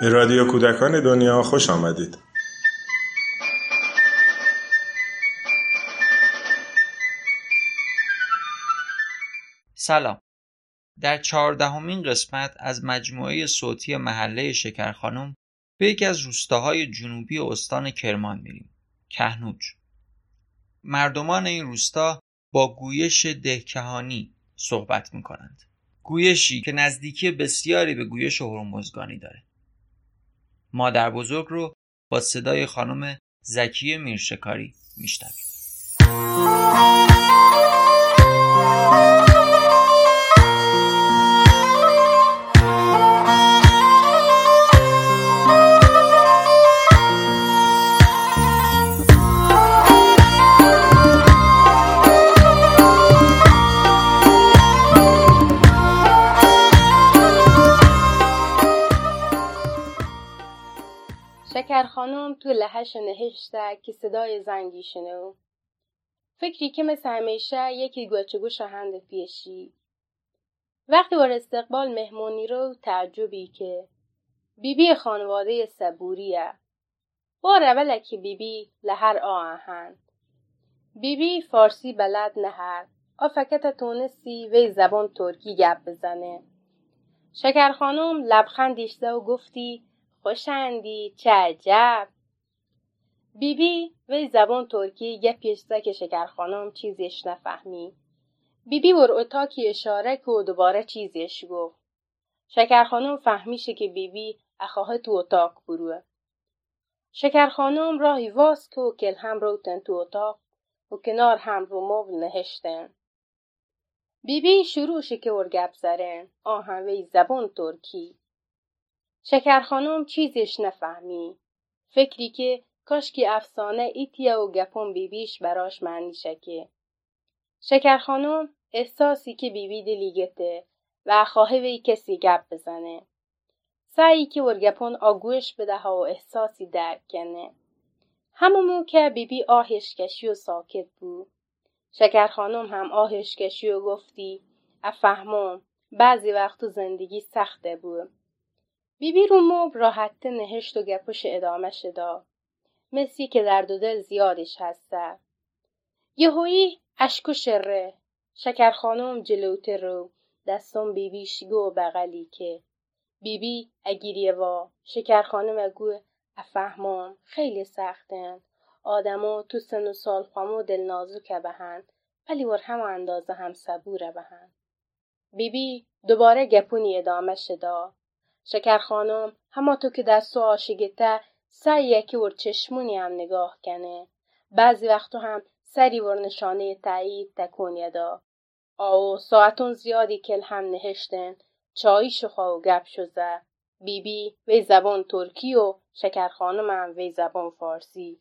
به رادیو کودکان دنیا خوش آمدید. سلام. در چهاردهمین قسمت از مجموعه صوتی محله شکرخانم به یکی از روستاهای جنوبی استان کرمان میریم. کهنوج. مردمان این روستا با گویش دهکهانی صحبت می کنند گویشی که نزدیکی بسیاری به گویش هرمزگانی داره. مادر بزرگ رو با صدای خانم زکی میرشکاری میشنویم. خانم تو لحش نهشته که صدای زنگی شنو. فکری که مثل همیشه یکی گوچگو شهند پیشی. وقتی بر استقبال مهمونی رو تعجبی که بیبی خانواده سبوریه با روله که بیبی لهر آهند بیبی فارسی بلد نهر. آفکت تونستی وی زبان ترکی گپ بزنه. شکر خانم لبخندیش و گفتی خوشندی چه عجب. بیبی وی زبان ترکی گپیش که شکر خانم چیزیش نفهمی. بیبی ور اتاکی اشاره که و دوباره چیزیش گفت. شکر خانم فهمیشه که بیبی اخواه تو اتاق بروه. شکر خانم راهی واس که و کل هم روتن تو اتاق و کنار هم رو مبل نهشتن. بیبی شروع که ور گپ زرن. آهن وی زبان ترکی. شکر خانم چیزیش نفهمی. فکری که کاشکی افسانه ایتیا و گپون بیبیش براش معنی شکه شکر خانم احساسی که بیبی دلیگته و خواهه وی کسی گپ بزنه. سعی که ورگپون آگوش بده و احساسی درک کنه. همونو که بیبی آهش کشی و ساکت بود. شکر خانم هم آهش کشی و گفتی افهمم بعضی وقت زندگی سخته بود. بیبی رو مب راحت نهشت و گپوش ادامه شدا مسی که درد و دل زیادش هسته یهویی اشک و شره. شکر خانم جلوته رو دستم بیبیش گو بغلی که. بیبی اگیریه وا. شکر خانم اگو افهمم خیلی سختند آدما تو سن و سال خامو دل نازوکه بهند ولی ور هم اندازه هم صبوره بهند بیبی دوباره گپونی ادامه شدا شکر خانم هما تو که دستو آشگته سعی یکی ور چشمونی هم نگاه کنه. بعضی وقتو هم سری ور نشانه تایید تکون یدا آو ساعتون زیادی کل هم نهشتن. چایی شخوا و گپ شده بیبی وی زبان ترکی و شکر خانم هم وی زبان فارسی.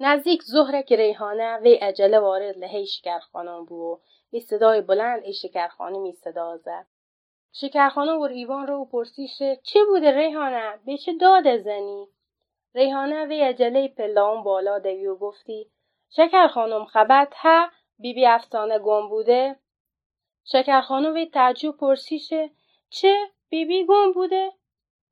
نزدیک ظهر که ریحانه وی عجله وارد لحه شکر خانم بود و صدای بلند ای شکر خانمی صدا زد. شکرخانه و ایوان رو پرسیشه چه بوده ریحانه؟ به چه داد زنی؟ ریحانه وی عجله پلان بالا دوی و گفتی شکر خانم خبت ها بیبی بی افسانه گم بوده؟ شکر خانم وی تعجب پرسیشه چه بیبی بی گم بوده؟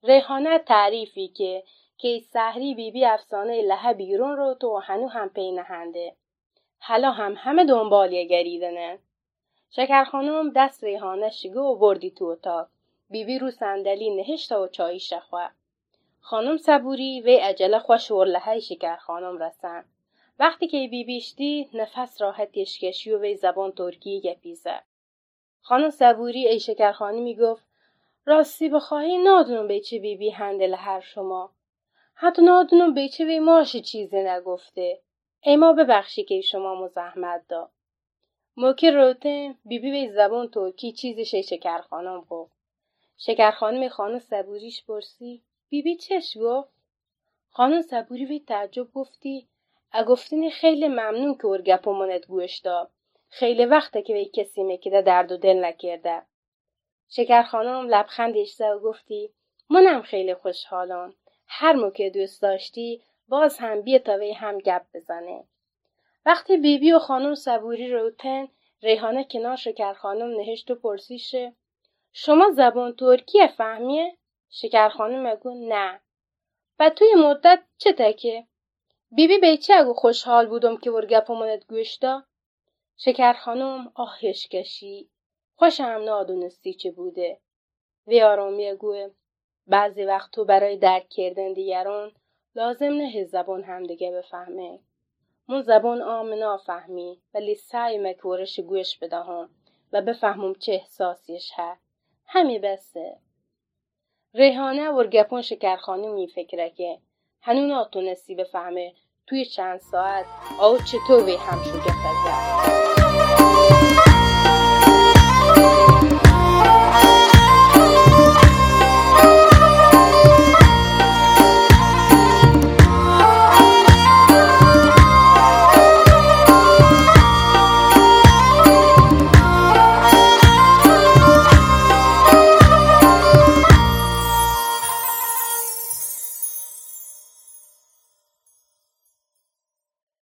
ریحانه تعریفی که که سحری بیبی بی افسانه لحه بیرون رو تو هنو هم پی نهنده. حالا هم همه دنبال گریدنه شکر خانم دست ریحانه شگه و بردی تو اتاق. بیبی رو صندلی نهشت و چایی شخوه. خانم صبوری وی عجله خوش ورلهی شکر خانم رسن وقتی که بیبیش دید نفس راحت کشی و وی زبان ترکی گپیزه. خانم صبوری ای شکر خانمی گفت راستی بخواهی نادونم به چه بیبی هندل هر شما. حتی نادونم به چه وی ماش چیزی نگفته. ای ما ببخشی که شما مزحمت دا موکی روته بیبی به زبان ترکی شی شکر خانم گفت. شکر خانم خانم صبوریش پرسی بیبی چش گفت. خانم صبوری به تعجب گفتی اگفتینی خیلی ممنون که ارگپ منت گوش دا خیلی وقته که به کسی میکده درد و دل نکرده. شکر خانم لبخندش و گفتی منم خیلی خوشحالم. هر موقع دوست داشتی باز هم بیا تا وی هم گپ بزنه وقتی بیبی بی و خانم صبوری روتن ریحانه کنار شکر خانم نهشت و پرسیشه شما زبان ترکیه فهمیه؟ شکر خانم اگو نه. و توی مدت چه تکه؟ بیبی بی چه اگو خوشحال بودم که ور گپمونت گوشتا شکر خانم آهش کشی. خوشم نادونستی چه بوده؟ وی آرامی گوه بعضی وقت تو برای درک کردن دیگران لازم نه زبان همدیگه بفهمه. من زبان آمنا فهمی ولی سعی مکورش گوش بدهم و بفهمم چه احساسیش ها همی بسه. ریحانه و گپون شکرخانه می فکره که هنون آتونستی بفهمه توی چند ساعت آو چطور به هم شده